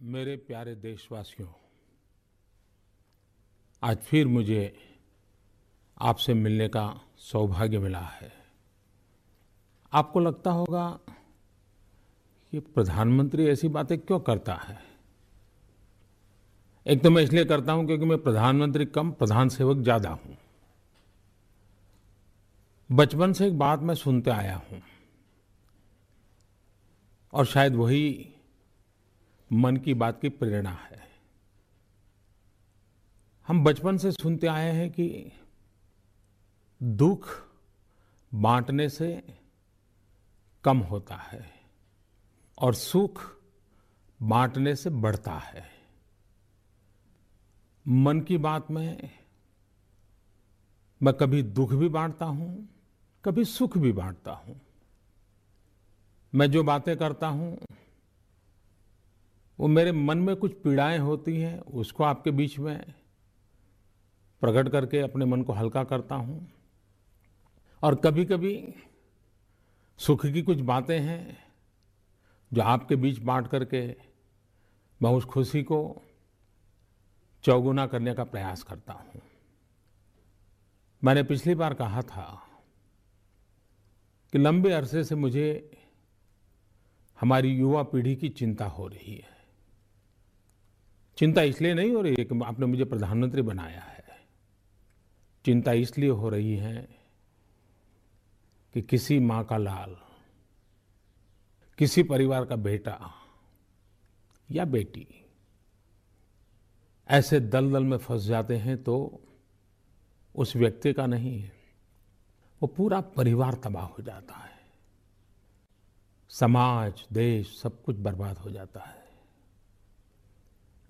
मेरे प्यारे देशवासियों, आज फिर मुझे आपसे मिलने का सौभाग्य मिला है। आपको लगता होगा कि प्रधानमंत्री ऐसी बातें क्यों करता है? एक तो मैं इसलिए करता हूँ क्योंकि मैं प्रधानमंत्री कम, प्रधान सेवक ज़्यादा हूँ। बचपन से एक बात मैं सुनते आया हूँ और शायद वही मन की बात की प्रेरणा है। हम बचपन से सुनते आए हैं कि दुख बांटने से कम होता है और सुख बांटने से बढ़ता है। मन की बात में मैं कभी दुख भी बांटता हूँ, कभी सुख भी बांटता हूँ। मैं जो बातें करता हूँ वो मेरे मन में कुछ पीड़ाएँ होती हैं, उसको आपके बीच में प्रकट करके अपने मन को हल्का करता हूँ। और कभी कभी सुख की कुछ बातें हैं जो आपके बीच बांट करके मैं उस खुशी को चौगुना करने का प्रयास करता हूँ। मैंने पिछली बार कहा था कि लंबे अरसे से मुझे हमारी युवा पीढ़ी की चिंता हो रही है। चिंता इसलिए नहीं हो रही है कि आपने मुझे प्रधानमंत्री बनाया है। चिंता इसलिए हो रही है कि किसी माँ का लाल, किसी परिवार का बेटा या बेटी ऐसे दलदल में फंस जाते हैं तो उस व्यक्ति का नहीं है। वो पूरा परिवार तबाह हो जाता है। समाज, देश सब कुछ बर्बाद हो जाता है।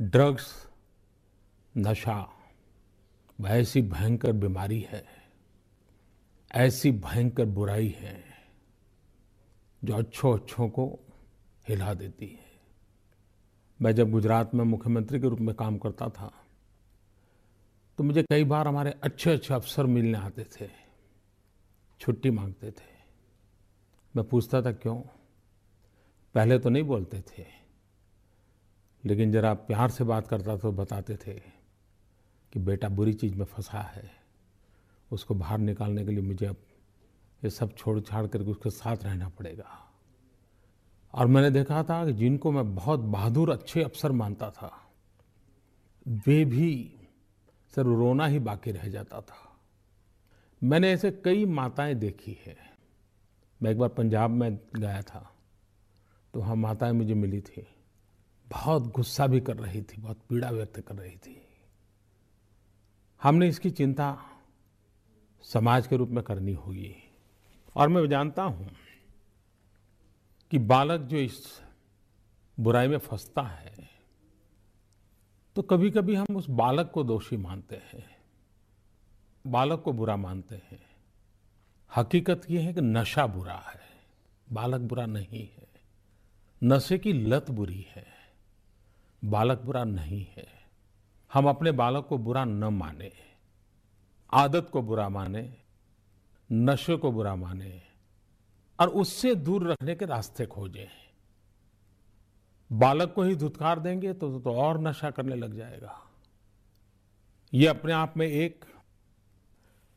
ड्रग्स, नशा, वह ऐसी भयंकर बीमारी है, ऐसी भयंकर बुराई है, जो अच्छों अच्छों को हिला देती है। मैं जब गुजरात में मुख्यमंत्री के रूप में काम करता था तो मुझे कई बार हमारे अच्छे अच्छे अफसर मिलने आते थे, छुट्टी मांगते थे। मैं पूछता था, क्यों? पहले तो नहीं बोलते थे। लेकिन जरा प्यार से बात करता तो बताते थे कि बेटा बुरी चीज़ में फंसा है। उसको बाहर निकालने के लिए मुझे अब ये सब छोड़ छाड़ करके उसके साथ रहना पड़ेगा। और मैंने देखा था कि जिनको मैं बहुत बहादुर, अच्छे अफसर मानता था, वे भी सर रोना ही बाकी रह जाता था। मैंने ऐसे कई माताएँ देखी है। मैं एक बार पंजाब में गया था तो वहाँ माताएँ मुझे मिली थी। बहुत गुस्सा भी कर रही थी, बहुत पीड़ा व्यक्त कर रही थी। हमने इसकी चिंता समाज के रूप में करनी होगी। और मैं जानता हूँ कि बालक जो इस बुराई में फंसता है तो कभी कभी हम उस बालक को दोषी मानते हैं, बालक को बुरा मानते हैं। हकीकत यह है कि नशा बुरा है, बालक बुरा नहीं है। नशे की लत बुरी है। बालक बुरा नहीं है। हम अपने बालक को बुरा न माने आदत को बुरा माने नशे को बुरा माने और उससे दूर रखने के रास्ते खोजें। बालक को ही धुतकार देंगे तो, तो और नशा करने लग जाएगा। ये अपने आप में एक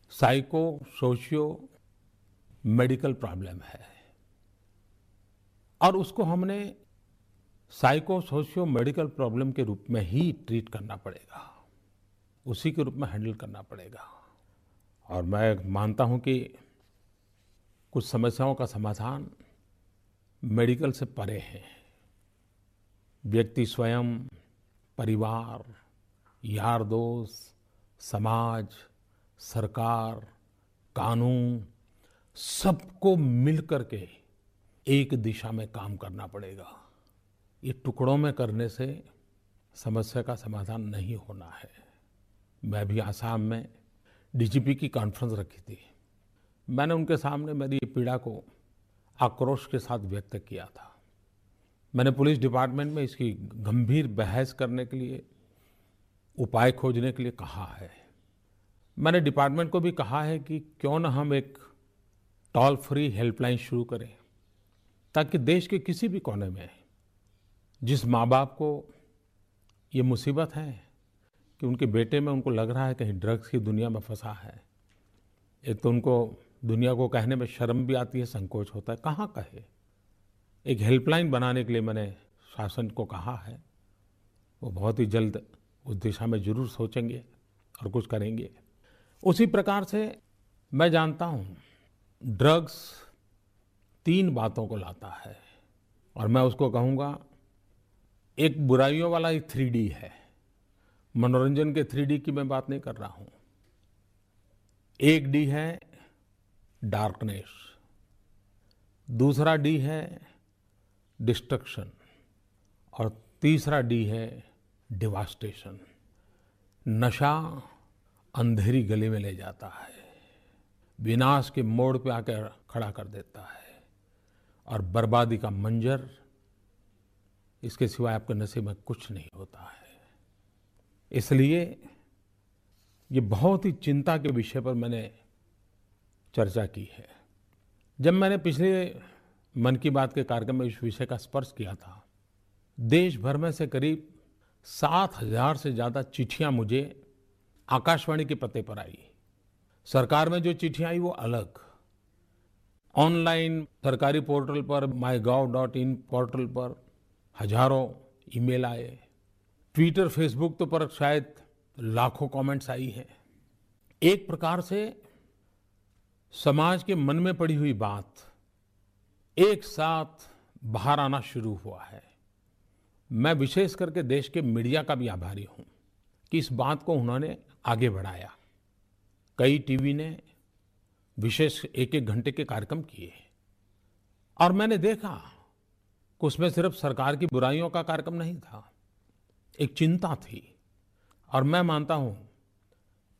साइको सोशियो मेडिकल प्रॉब्लम है। और उसको हमने साइको सोशियो मेडिकल प्रॉब्लम के रूप में ही ट्रीट करना पड़ेगा। उसी के रूप में हैंडल करना पड़ेगा। और मैं मानता हूँ कि कुछ समस्याओं का समाधान मेडिकल से परे है। व्यक्ति स्वयं, परिवार, यार दोस्त, समाज, सरकार, कानून, सबको मिलकर के एक दिशा में काम करना पड़ेगा। ये टुकड़ों में करने से समस्या का समाधान नहीं होना है। मैं भी आसाम में डीजीपी की कॉन्फ्रेंस रखी थी। मैंने उनके सामने मेरी पीड़ा को आक्रोश के साथ व्यक्त किया था। मैंने पुलिस डिपार्टमेंट में इसकी गंभीर बहस करने के लिए, उपाय खोजने के लिए कहा है। मैंने डिपार्टमेंट को भी कहा है कि क्यों न हम एक टॉल फ्री हेल्पलाइन शुरू करें, ताकि देश के किसी भी कोने में जिस माँ बाप को ये मुसीबत है कि उनके बेटे में उनको लग रहा है कहीं ड्रग्स की दुनिया में फंसा है, एक तो उनको दुनिया को कहने में शर्म भी आती है, संकोच होता है। कहाँ कहे? एक हेल्पलाइन बनाने के लिए मैंने शासन को कहा है। वो बहुत ही जल्द उस दिशा में ज़रूर सोचेंगे और कुछ करेंगे। उसी प्रकार से मैं जानता हूँ, ड्रग्स तीन बातों को लाता है और मैं उसको कहूँगा एक बुराइयों वाला एक थ्री है। मनोरंजन के थ्री की मैं बात नहीं कर रहा हूँ। एक डी है डार्कनेस, दूसरा डी है डिस्ट्रक्शन, और तीसरा डी है डिवास्टेशन। नशा अंधेरी गली में ले जाता है, विनाश के मोड़ पे आकर खड़ा कर देता है, और बर्बादी का मंजर इसके सिवाय आपके नसीब में कुछ नहीं होता है। इसलिए ये बहुत ही चिंता के विषय पर मैंने चर्चा की है। जब मैंने पिछले मन की बात के कार्यक्रम में इस विषय का स्पर्श किया था देश भर में से करीब सात हज़ार से ज़्यादा चिट्ठियाँ मुझे आकाशवाणी के पते पर आई। सरकार में जो चिट्ठियाँ आई वो अलग। ऑनलाइन सरकारी पोर्टल पर my gov dot in portal पर हज़ारों ईमेल आए। ट्विटर, फेसबुक तो पर शायद लाखों कमेंट्स आई हैं। एक प्रकार से समाज के मन में पड़ी हुई बात एक साथ बाहर आना शुरू हुआ है। मैं विशेष करके देश के मीडिया का भी आभारी हूँ कि इस बात को उन्होंने आगे बढ़ाया। कई टीवी ने विशेष एक एक घंटे के कार्यक्रम किए और मैंने देखा उसमें सिर्फ़ सरकार की बुराइयों का कार्यक्रम नहीं था। एक चिंता थी। और मैं मानता हूँ,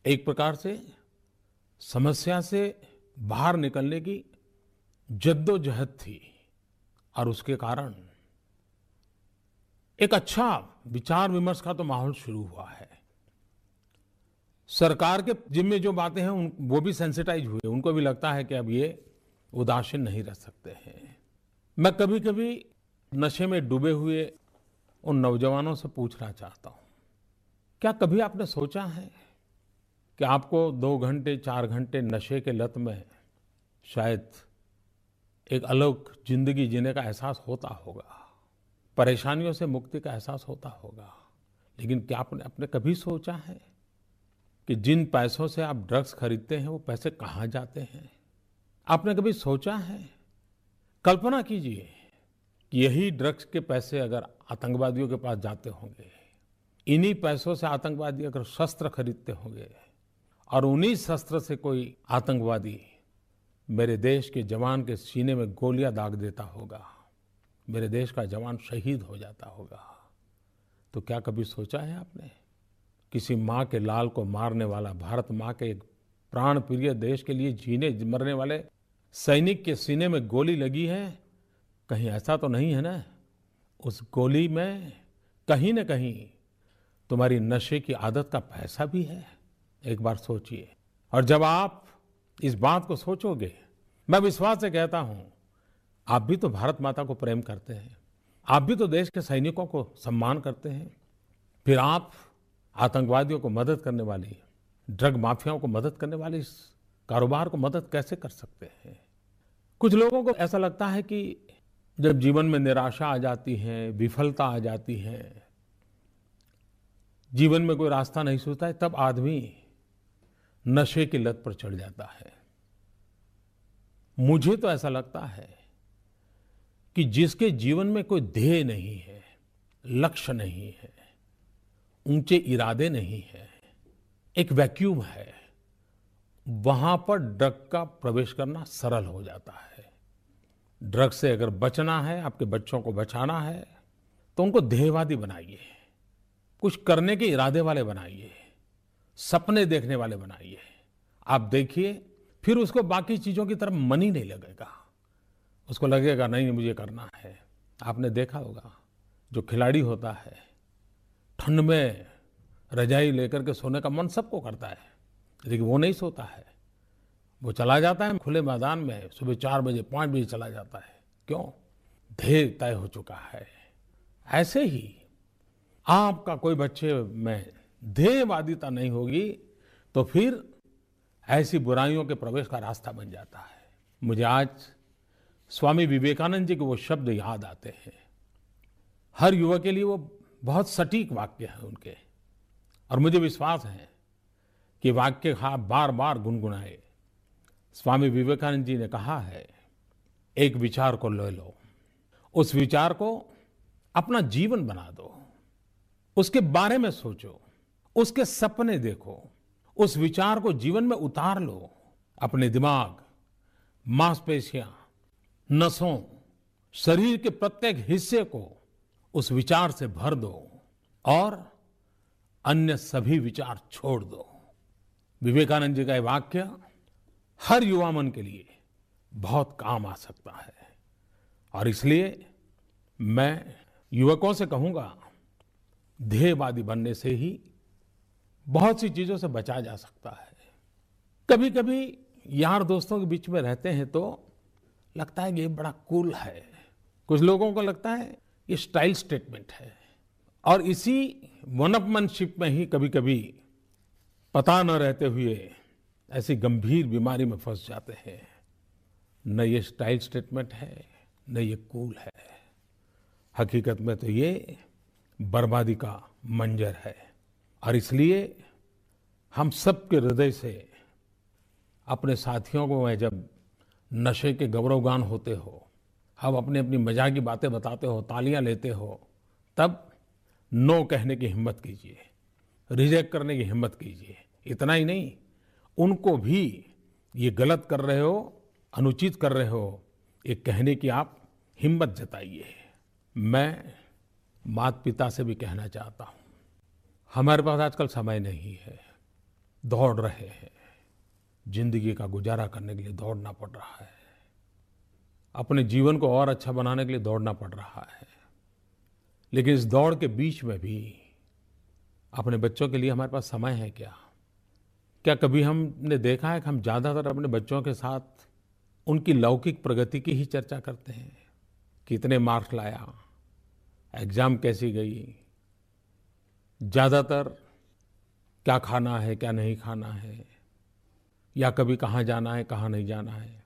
एक प्रकार से समस्या से बाहर निकलने की जद्दोजहद थी। और उसके कारण एक अच्छा विचार विमर्श का तो माहौल शुरू हुआ है। सरकार के जिम्मे जो बातें हैं, उन, वो भी सेंसिटाइज हुए उनको भी लगता है कि अब ये उदासीन नहीं रह सकते हैं। मैं कभी कभी नशे में डूबे हुए उन नौजवानों से पूछना चाहता हूँ, क्या कभी आपने सोचा है कि आपको दो घंटे, चार घंटे नशे के लत में शायद एक अलग ज़िंदगी जीने का एहसास होता होगा, परेशानियों से मुक्ति का एहसास होता होगा, लेकिन क्या आपने अपने कभी सोचा है कि जिन पैसों से आप ड्रग्स खरीदते हैं वो पैसे कहाँ जाते हैं? आपने कभी सोचा है? कल्पना कीजिए। यही ड्रग्स के पैसे अगर आतंकवादियों के पास जाते होंगे, इन्हीं पैसों से आतंकवादी अगर शस्त्र खरीदते होंगे, और उन्हीं शस्त्र से कोई आतंकवादी मेरे देश के जवान के सीने में गोलियाँ दाग देता होगा, मेरे देश का जवान शहीद हो जाता होगा तो क्या कभी सोचा है आपने? किसी माँ के लाल को मारने वाला, भारत माँ के प्राण प्रिय देश के लिए जीने, मरने वाले सैनिक के सीने में गोली लगी है? कहीं ऐसा तो नहीं है ना? उस गोली में कहीं न कहीं तुम्हारी नशे की आदत का पैसा भी है। एक बार सोचिए। और जब आप इस बात को सोचोगे, मैं विश्वास से कहता हूँ, आप भी तो भारत माता को प्रेम करते हैं। आप भी तो देश के सैनिकों को सम्मान करते हैं। फिर आप आतंकवादियों को मदद करने वाली, ड्रग माफियाओं को मदद करने वाली, इस कारोबार को मदद कैसे कर सकते हैं? कुछ लोगों को ऐसा लगता है कि जब जीवन में निराशा आ जाती है, विफलता आ जाती है, जीवन में कोई रास्ता नहीं सोचता है, तब आदमी नशे की लत पर चढ़ जाता है। मुझे तो ऐसा लगता है कि जिसके जीवन में कोई ध्येय नहीं है, लक्ष्य नहीं है, ऊँचे इरादे नहीं है, एक वैक्यूम है, वहाँ पर ड्रग का प्रवेश करना सरल हो जाता है। ड्रग से अगर बचना है, आपके बच्चों को बचाना है तो उनको ध्येयवादी बनाइए। कुछ करने के इरादे वाले बनाइए। सपने देखने वाले बनाइए। आप देखिए, फिर उसको बाकी चीज़ों की तरफ़ मन ही नहीं लगेगा। उसको लगेगा, नहीं, मुझे करना है। आपने देखा होगा, जो खिलाड़ी होता है, ठंड में रजाई लेकर के सोने का मन सबको करता है, लेकिन वो नहीं सोता है। वो चला जाता है खुले मैदान में, सुबह चार बजे, पाँच बजे चला जाता है। क्यों? ध्येय तय हो चुका है। ऐसे ही आपका कोई बच्चे में ध्येयवादिता नहीं होगी तो फिर ऐसी बुराइयों के प्रवेश का रास्ता बन जाता है। मुझे आज स्वामी विवेकानंद जी के वो शब्द याद आते हैं। हर युवक के लिए वो बहुत सटीक वाक्य है उनके। और मुझे विश्वास है कि वाक्य आप बार बार गुनगुनाए। स्वामी विवेकानंद जी ने कहा है, एक विचार को ले लो। उस विचार को अपना जीवन बना दो। उसके बारे में सोचो, उसके सपने देखो, उस विचार को जीवन में उतार लो। अपने दिमाग, मांसपेशियाँ, नसों, शरीर के प्रत्येक हिस्से को उस विचार से भर दो और अन्य सभी विचार छोड़ दो। विवेकानंद जी का यह वाक्य हर युवा मन के लिए बहुत काम आ सकता है। और इसलिए मैं युवकों से कहूँगा, ध्येयवादी बनने से ही बहुत सी चीज़ों से बचा जा सकता है। कभी कभी यार दोस्तों के बीच में रहते हैं तो लगता है कि ये बड़ा कूल है। कुछ लोगों को लगता है ये स्टाइल स्टेटमेंट है। और इसी वनअपमनशिप में ही कभी कभी पता न रहते हुए ऐसी गंभीर बीमारी में फंस जाते हैं। न ये स्टाइल स्टेटमेंट है, न ये कूल है। हकीकत में तो ये बर्बादी का मंजर है। और इसलिए हम सबके हृदय से अपने साथियों को मैं जब नशे के गौरवगान होते हो हम अपनी अपनी मज़ा की बातें बताते हो, तालियाँ लेते हो, तब नो कहने की हिम्मत कीजिए, रिजेक्ट करने की हिम्मत कीजिए। इतना ही नहीं उनको भी ये गलत कर रहे हो, अनुचित कर रहे हो, ये कहने की आप हिम्मत जताइए। मैं माता पिता से भी कहना चाहता हूँ, हमारे पास आजकल समय नहीं है, दौड़ रहे हैं, ज़िंदगी का गुजारा करने के लिए दौड़ना पड़ रहा है, अपने जीवन को और अच्छा बनाने के लिए दौड़ना पड़ रहा है, लेकिन इस दौड़ के बीच में भी अपने बच्चों के लिए हमारे पास समय है क्या? क्या कभी हमने देखा है कि हम ज़्यादातर अपने बच्चों के साथ उनकी लौकिक प्रगति की ही चर्चा करते हैं? कितने मार्क्स लाया? एग्ज़ाम कैसी गई? ज़्यादातर क्या खाना है, क्या नहीं खाना है? या कभी कहाँ जाना है, कहाँ नहीं जाना है?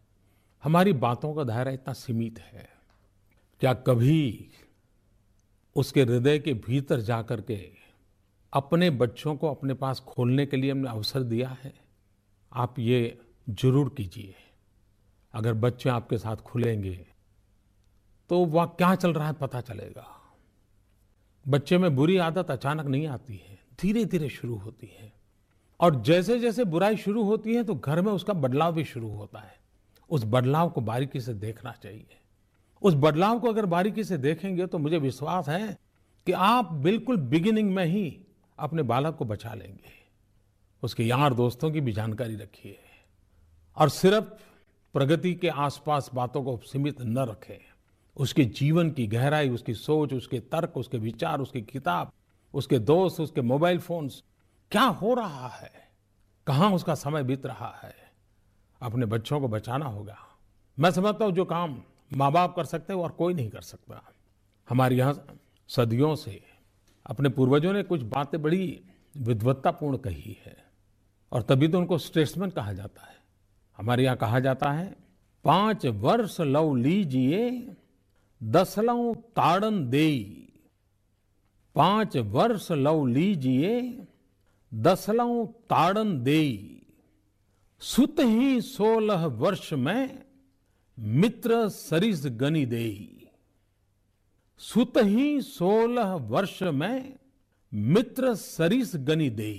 हमारी बातों का दायरा इतना सीमित है। क्या कभी उसके हृदय के भीतर जाकर के अपने बच्चों को अपने पास खोलने के लिए हमने अवसर दिया है। आप ये ज़रूर कीजिए। अगर बच्चे आपके साथ खुलेंगे तो वह क्या चल रहा है पता चलेगा। बच्चे में बुरी आदत अचानक नहीं आती है धीरे धीरे शुरू होती है। और जैसे जैसे बुराई शुरू होती है तो घर में उसका बदलाव भी शुरू होता है। उस बदलाव को बारीकी से देखना चाहिए। उस बदलाव को अगर बारीकी से देखेंगे तो मुझे विश्वास है कि आप बिल्कुल बिगिनिंग में ही अपने बालक को बचा लेंगे। उसके यार दोस्तों की भी जानकारी रखिए। और सिर्फ़ प्रगति के आसपास बातों को सीमित न रखें। उसके जीवन की गहराई, उसकी सोच, उसके तर्क, उसके विचार, उसकी किताब, उसके दोस्त, उसके मोबाइल फोन्स, क्या हो रहा है? कहाँ उसका समय बीत रहा है? अपने बच्चों को बचाना होगा। मैं समझता हूँ जो काम माँ बाप कर सकते हैं और कोई नहीं कर सकता। हमारे यहाँ सदियों से अपने पूर्वजों ने कुछ बातें बड़ी विद्वत्तापूर्ण कही है, और तभी तो उनको स्टेट्समैन कहा जाता है। हमारे यहाँ कहा जाता है, पाँच वर्ष लव लीजिए दसलऊ ताड़न दे पाँच वर्ष लव लीजिए दसलऊ ताड़न दे सुत ही सोलह वर्ष में मित्र सरिस गनी दे सुत ही सोलह वर्ष में मित्र सरिस गनि दे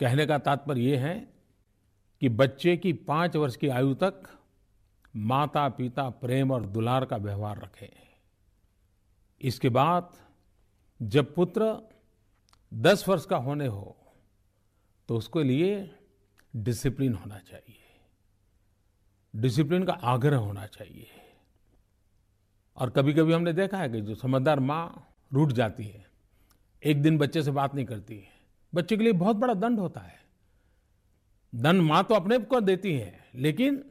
कहने का तात्पर्य यह है कि बच्चे की पाँच वर्ष की आयु तक माता पिता प्रेम और दुलार का व्यवहार रखें। इसके बाद जब पुत्र दस वर्ष का होने हो तो उसके लिए डिसिप्लिन होना चाहिए। डिसिप्लिन का आग्रह होना चाहिए। और कभी कभी हमने देखा है कि जो समझदार माँ रूठ जाती है, एक दिन बच्चे से बात नहीं करती है। बच्चे के लिए बहुत बड़ा दंड होता है। दंड माँ तो अपने को देती है, लेकिन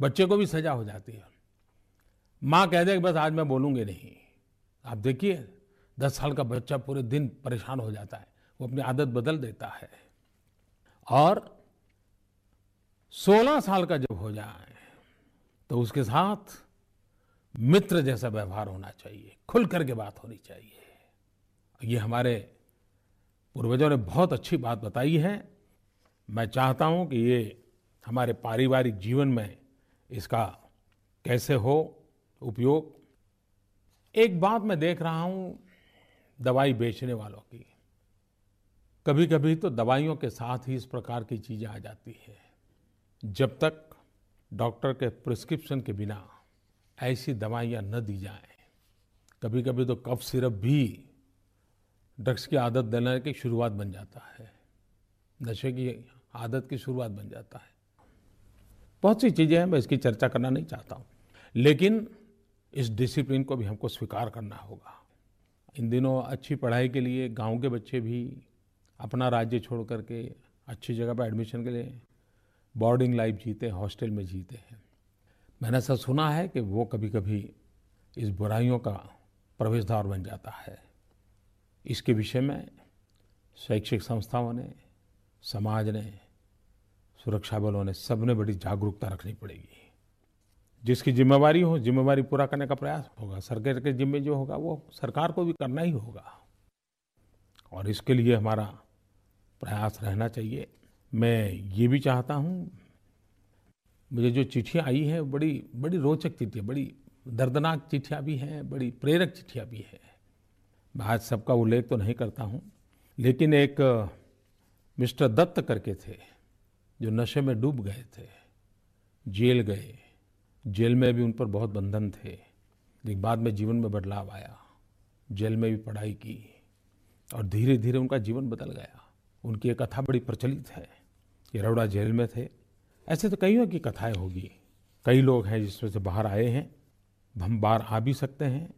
बच्चे को भी सजा हो जाती है। माँ कह दे कि बस आज मैं बोलूँगी नहीं। आप देखिए, दस साल का बच्चा पूरे दिन परेशान हो जाता है, वो अपनी आदत बदल देता है। और सोलह साल का जब हो जाए तो उसके साथ मित्र जैसा व्यवहार होना चाहिए खुल करके बात होनी चाहिए। ये हमारे पूर्वजों ने बहुत अच्छी बात बताई है। मैं चाहता हूँ कि ये हमारे पारिवारिक जीवन में इसका कैसे हो, उपयोग। एक बात मैं देख रहा हूँ दवाई बेचने वालों की। कभी कभी तो दवाइयों के साथ ही इस प्रकार की चीज़ें आ जाती है। जब तक डॉक्टर के प्रिस्क्रिप्शन के बिना ऐसी दवाइयाँ न दी जाएँ। कभी कभी तो कफ सिरप भी ड्रग्स की आदत देने की शुरुआत बन जाता है। नशे की आदत की शुरुआत बन जाता है। बहुत सी चीज़ें हैं, मैं इसकी चर्चा करना नहीं चाहता हूँ। लेकिन इस डिसिप्लिन को भी हमको स्वीकार करना होगा। इन दिनों अच्छी पढ़ाई के लिए, गाँव के बच्चे भी अपना राज्य छोड़ करके अच्छी जगह पर एडमिशन के लिए बोर्डिंग लाइफ जीते हैं, हॉस्टल में जीते हैं। मैंने ऐसा सुना है कि वो कभी कभी इस बुराइयों का प्रवेश द्वार बन जाता है। इसके विषय में शैक्षिक संस्थाओं ने, समाज ने, सुरक्षा बलों ने सबने बड़ी जागरूकता रखनी पड़ेगी। जिसकी जिम्मेवारी हो, जिम्मेवारी पूरा करने का प्रयास होगा, सरकार के जिम्मे जो होगा, वो सरकार को भी करना ही होगा। और इसके लिए हमारा प्रयास रहना चाहिए। मैं ये भी चाहता हूँ मुझे जो चिट्ठियाँ आई हैं, बड़ी बड़ी रोचक चिट्ठियाँ, बड़ी दर्दनाक चिट्ठियाँ भी हैं, बड़ी प्रेरक चिट्ठियाँ भी हैं। मैं आज सबका उल्लेख तो नहीं करता हूँ, लेकिन एक, मिस्टर दत्त करके थे, जो नशे में डूब गए थे, जेल गए। जेल में भी उन पर बहुत बंधन थे, लेकिन बाद में जीवन में बदलाव आया, जेल में भी पढ़ाई की, और धीरे धीरे उनका जीवन बदल गया। उनकी एक कथा बड़ी प्रचलित है, कि रौड़ा जेल में थे ऐसे तो कईयों की कथाएँ होगी। कई लोग हैं जिसमें से बाहर आए हैं। हम बाहर आ भी सकते हैं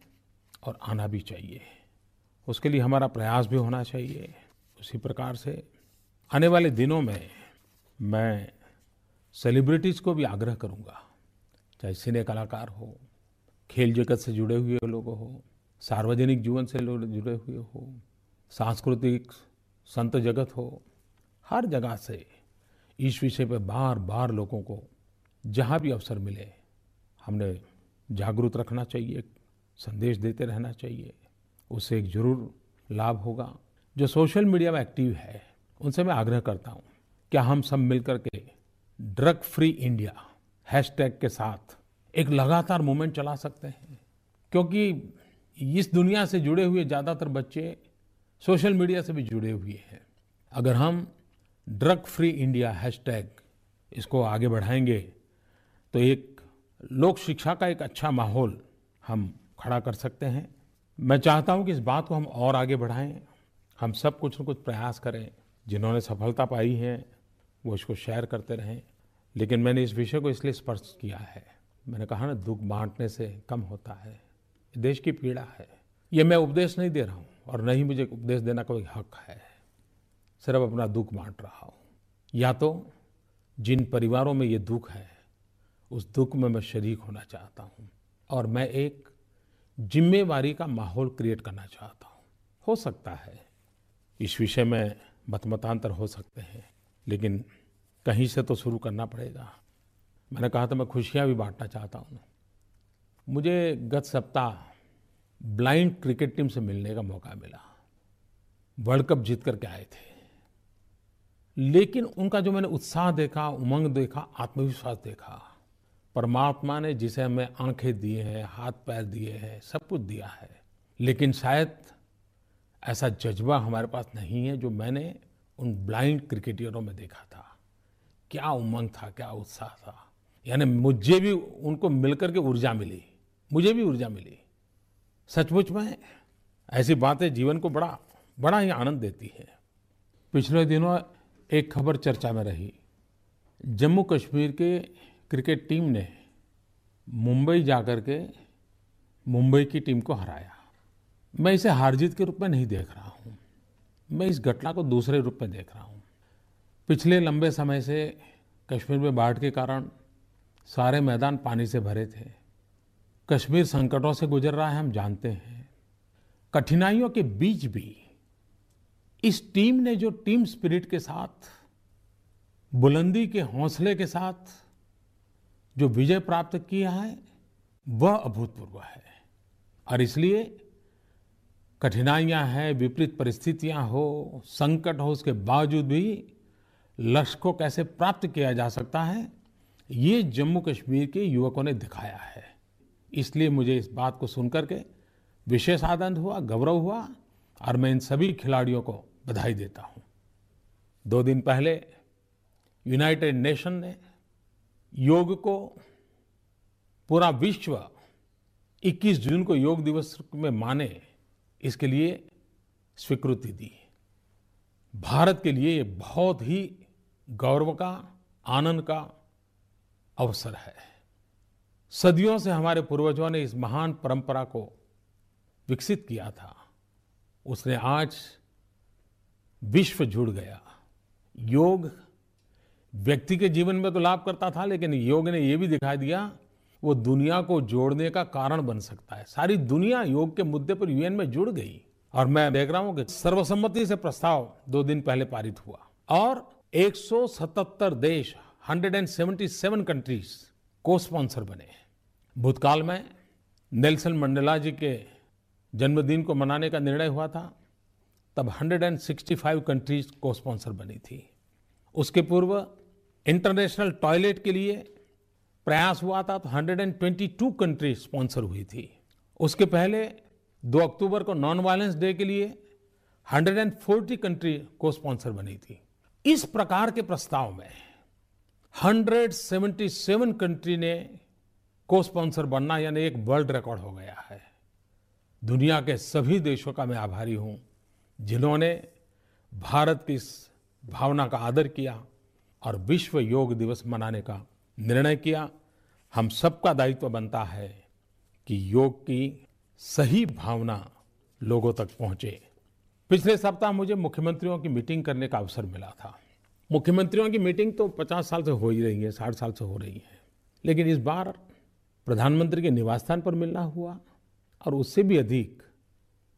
और आना भी चाहिए। उसके लिए हमारा प्रयास भी होना चाहिए। उसी प्रकार से आने वाले दिनों में मैं सेलिब्रिटीज़ को भी आग्रह करूँगा। चाहे सिने कलाकार हो, खेल जगत से जुड़े हुए लोग हो, सार्वजनिक जीवन से लोग जुड़े हुए हो, सांस्कृतिक संत जगत हो, हर जगह से इस विषय पर बार बार लोगों को जहाँ भी अवसर मिले, हमने जागरूक रखना चाहिए संदेश देते रहना चाहिए। उससे एक ज़रूर लाभ होगा। जो सोशल मीडिया में एक्टिव है, उनसे मैं आग्रह करता हूँ, क्या हम सब मिलकर के ड्रग फ्री इंडिया हैशटैग के साथ एक लगातार मूवमेंट चला सकते हैं? क्योंकि इस दुनिया से जुड़े हुए ज़्यादातर बच्चे सोशल मीडिया से भी जुड़े हुए हैं। अगर हम ड्रग फ्री इंडिया हैशटैग इसको आगे बढ़ाएँगे। तो एक लोक शिक्षा का एक अच्छा माहौल हम खड़ा कर सकते हैं। मैं चाहता हूँ कि इस बात को हम और आगे बढ़ाएँ। हम सब कुछ न कुछ प्रयास करें। जिन्होंने सफलता पाई है, वो इसको शेयर करते रहें। लेकिन मैंने इस विषय को इसलिए स्पर्श किया है। मैंने कहा ना, दुख बांटने से कम होता है। देश की पीड़ा है। ये मैं उपदेश नहीं दे रहा हूँ और नहीं मुझे उपदेश देना कोई हक है। सिर्फ़ अपना दुख बांट रहा हूँ। या तो जिन परिवारों में ये दुख है, उस दुख में मैं शरीक होना चाहता हूँ और मैं एक जिम्मेवारी का माहौल क्रिएट करना चाहता हूँ। हो सकता है, इस विषय में मतमतांतर हो सकते हैं, लेकिन कहीं से तो शुरू करना पड़ेगा। मैंने कहा था मैं खुशियाँ भी बांटना चाहता हूँ। मुझे गत सप्ताह ब्लाइंड क्रिकेट टीम से मिलने का मौका मिला। वर्ल्ड कप जीत करके आए थे। लेकिन उनका जो मैंने उत्साह देखा, उमंग देखा, आत्मविश्वास देखा, परमात्मा ने जिसे हमें आँखें दिए हैं, हाथ पैर दिए हैं, सब कुछ दिया है। लेकिन शायद ऐसा जज्बा हमारे पास नहीं है जो मैंने उन ब्लाइंड क्रिकेटियरों में देखा था। क्या उमंग था, क्या उत्साह था। यानी मुझे भी उनको मिलकर के ऊर्जा मिली, मुझे भी ऊर्जा मिली। सचमुच में ऐसी बातें जीवन को बड़ा बड़ा ही आनंद देती है। पिछले दिनों एक खबर चर्चा में रही। जम्मू कश्मीर के क्रिकेट टीम ने मुंबई जाकर के मुंबई की टीम को हराया। मैं इसे हार जीत के रूप में नहीं देख रहा हूँ। मैं इस घटना को दूसरे रूप में देख रहा हूँ। पिछले लंबे समय से कश्मीर में बाढ़ के कारण सारे मैदान पानी से भरे थे। कश्मीर संकटों से गुजर रहा है, हम जानते हैं। कठिनाइयों के बीच भी इस टीम ने जो टीम स्पिरिट के साथ, बुलंदी के हौसले के साथ जो विजय प्राप्त किया है, वह अभूतपूर्व है। और इसलिए कठिनाइयाँ हैं, विपरीत परिस्थितियाँ हो, संकट हो, उसके बावजूद भी लक्ष्य को कैसे प्राप्त किया जा सकता है, ये जम्मू कश्मीर के युवकों ने दिखाया है। इसलिए मुझे इस बात को सुनकर के विशेष आनंद हुआ, गौरव हुआ, और मैं इन सभी खिलाड़ियों को बधाई देता हूँ। दो दिन पहले यूनाइटेड नेशन ने योग को पूरा विश्व 21 जून को योग दिवस में माने, इसके लिए स्वीकृति दी। भारत के लिए ये बहुत ही गौरव का, आनंद का अवसर है। सदियों से हमारे पूर्वजों ने इस महान परंपरा को विकसित किया था। उसने आज विश्व जुड़ गया। योग व्यक्ति के जीवन में तो लाभ करता था, लेकिन योग ने यह भी दिखा दिया, वो दुनिया को जोड़ने का कारण बन सकता है। सारी दुनिया योग के मुद्दे पर यूएन में जुड़ गई। और मैं देख रहा हूँ कि सर्वसम्मति से प्रस्ताव दो दिन पहले पारित हुआ। और 177 देश 177 कंट्रीज़ को स्पॉन्सर बने। भूतकाल में नेल्सन मंडेला जी के जन्मदिन को मनाने का निर्णय हुआ था। तब 165 कंट्रीज़ को स्पॉन्सर बनी थी। उसके पूर्व इंटरनेशनल टॉयलेट के लिए प्रयास हुआ था तो 122 कंट्री स्पॉन्सर हुई थी। उसके पहले 2 अक्टूबर को नॉन वायलेंस डे के लिए 140 कंट्री को स्पॉन्सर बनी थी। इस प्रकार के प्रस्ताव में 177 कंट्री ने को स्पॉन्सर बनना यानी एक वर्ल्ड रिकॉर्ड हो गया है। दुनिया के सभी देशों का मैं आभारी हूँ। जिन्होंने भारत की इस भावना का आदर किया और विश्व योग दिवस मनाने का निर्णय किया, हम सबका दायित्व बनता है कि योग की सही भावना लोगों तक पहुँचे। पिछले सप्ताह मुझे मुख्यमंत्रियों की मीटिंग करने का अवसर मिला था। मुख्यमंत्रियों की मीटिंग तो 50 साल से हो ही रही है 60 साल से हो रही है। लेकिन इस बार प्रधानमंत्री के निवास स्थान पर मिलना हुआ और उससे भी अधिक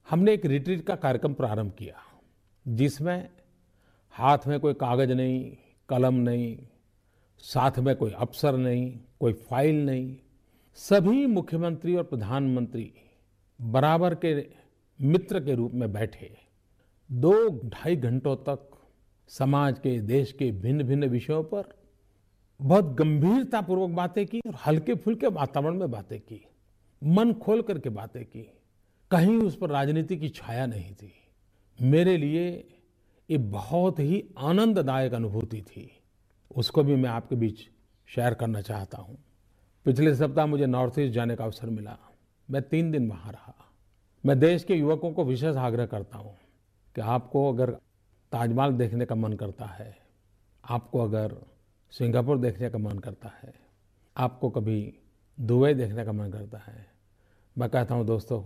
हमने एक रिट्रीट का कार्यक्रम प्रारंभ किया, जिसमें हाथ में कोई कागज़ नहीं, कलम नहीं, साथ में कोई अफसर नहीं, कोई फ़ाइल नहीं, सभी मुख्यमंत्री और प्रधानमंत्री बराबर के मित्र के रूप में बैठे। दो ढाई घंटों तक समाज के, देश के भिन्न भिन्न विषयों पर बहुत गंभीरतापूर्वक बातें की और हल्के फुल्के वातावरण में बातें की, मन खोल करके बातें की। कहीं उस पर राजनीति की छाया नहीं थी। मेरे लिए ये बहुत ही आनंददायक अनुभूति थी। उसको भी मैं आपके बीच शेयर करना चाहता हूँ। पिछले सप्ताह मुझे नॉर्थ ईस्ट जाने का अवसर मिला। मैं तीन दिन वहाँ रहा। मैं देश के युवकों को विशेष आग्रह करता हूँ कि आपको अगर ताजमहल देखने का मन करता है, आपको अगर सिंगापुर देखने का मन करता है, आपको कभी दुबई देखने का मन करता है, मैं कहता हूँ, दोस्तों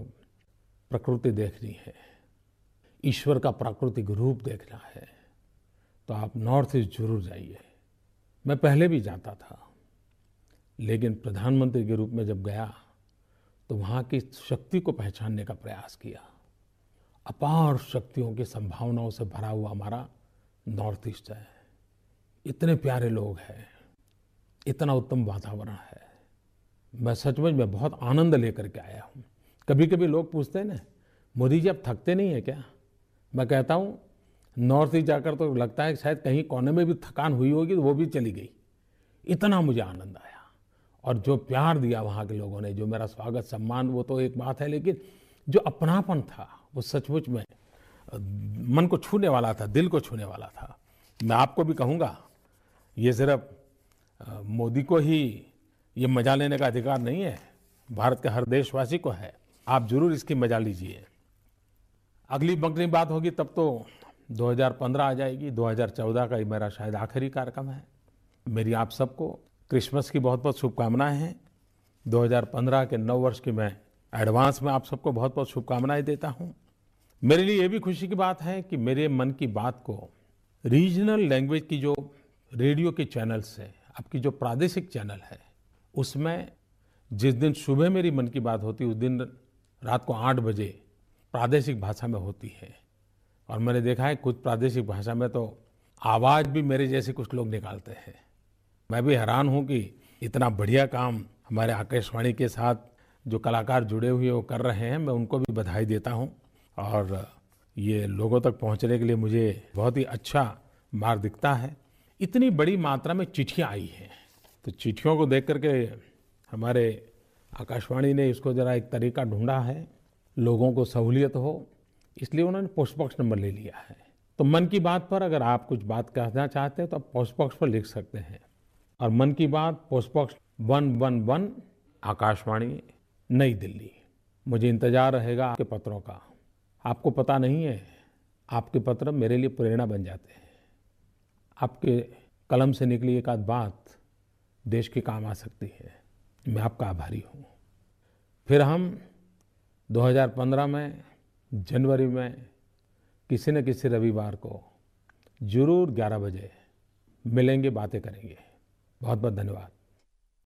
प्रकृति देखनी है, ईश्वर का प्राकृतिक रूप देखना है तो आप नॉर्थ ईस्ट ज़रूर जाइए। मैं पहले भी जाता था, लेकिन प्रधानमंत्री के रूप में जब गया तो वहाँ की शक्ति को पहचानने का प्रयास किया। अपार शक्तियों की संभावनाओं से भरा हुआ हमारा नॉर्थ ईस्ट है। इतने प्यारे लोग हैं, इतना उत्तम वातावरण है। मैं सचमुच में बहुत आनंद लेकर के आया हूँ। कभी कभी लोग पूछते हैं ना, मोदी जी, आप थकते नहीं है क्या? मैं कहता हूँ, नॉर्थ ईस्ट जाकर तो लगता है शायद कहीं कोने में भी थकान हुई होगी तो वो भी चली गई। इतना मुझे आनंद आया। और जो प्यार दिया वहाँ के लोगों ने, जो मेरा स्वागत, सम्मान, वो तो एक बात है, लेकिन जो अपनापन था, वो सचमुच में मन को छूने वाला था, दिल को छूने वाला था। मैं आपको भी कहूँगा, ये सिर्फ़ मोदी को ही ये मज़ा लेने का अधिकार नहीं है। भारत के हर देशवासी को है। आप ज़रूर इसकी मज़ा लीजिए। अगली बंकनी बात होगी, तब तो 2015 आ जाएगी 2014 का मेरा शायद आखिरी कार्यक्रम है। मेरी आप सबको क्रिसमस की बहुत बहुत शुभकामनाएँ हैं। 2015 के नव वर्ष की मैं एडवांस में आप सबको बहुत बहुत शुभकामनाएँ देता हूँ। मेरे लिए ये भी खुशी की बात है कि मेरे मन की बात को रीजनल लैंग्वेज की जो रेडियो के चैनल्स है, आपकी जो प्रादेशिक चैनल है, उसमें जिस दिन सुबह मेरी मन की बात होती, उस दिन रात को आठ बजे प्रादेशिक भाषा में होती है। और मैंने देखा है कुछ प्रादेशिक भाषा में तो आवाज़ भी मेरे जैसे कुछ लोग निकालते हैं। मैं भी हैरान हूँ कि इतना बढ़िया काम हमारे आकाशवाणी के साथ जो कलाकार जुड़े हुए वो कर रहे हैं, मैं उनको भी बधाई देता हूँ। और ये लोगों तक पहुँचने के लिए मुझे बहुत ही अच्छा मार्ग दिखता है। इतनी बड़ी मात्रा में चिट्ठियाँ आई हैं। तो चिट्ठियों को देख करके हमारे आकाशवाणी ने इसको ज़रा एक तरीका ढूंढा है, लोगों को सहूलियत हो, इसलिए उन्होंने पोस्ट बॉक्स नंबर ले लिया है। तो मन की बात पर अगर आप कुछ बात कहना चाहते हैं तो आप पोस्ट बॉक्स पर लिख सकते हैं। और Mann Ki Baat post box one one one Akashvani, New Delhi. मुझे इंतज़ार रहेगा आपके पत्रों का। आपको पता नहीं है, आपके पत्र मेरे लिए प्रेरणा बन जाते हैं। आपके कलम से निकली एक आध बात देश के काम आ सकती है। मैं आपका आभारी हूँ। फिर हम 2015 में, जनवरी में किसी न किसी रविवार को ज़रूर 11 बजे मिलेंगे, बातें करेंगे। बहुत बहुत धन्यवाद।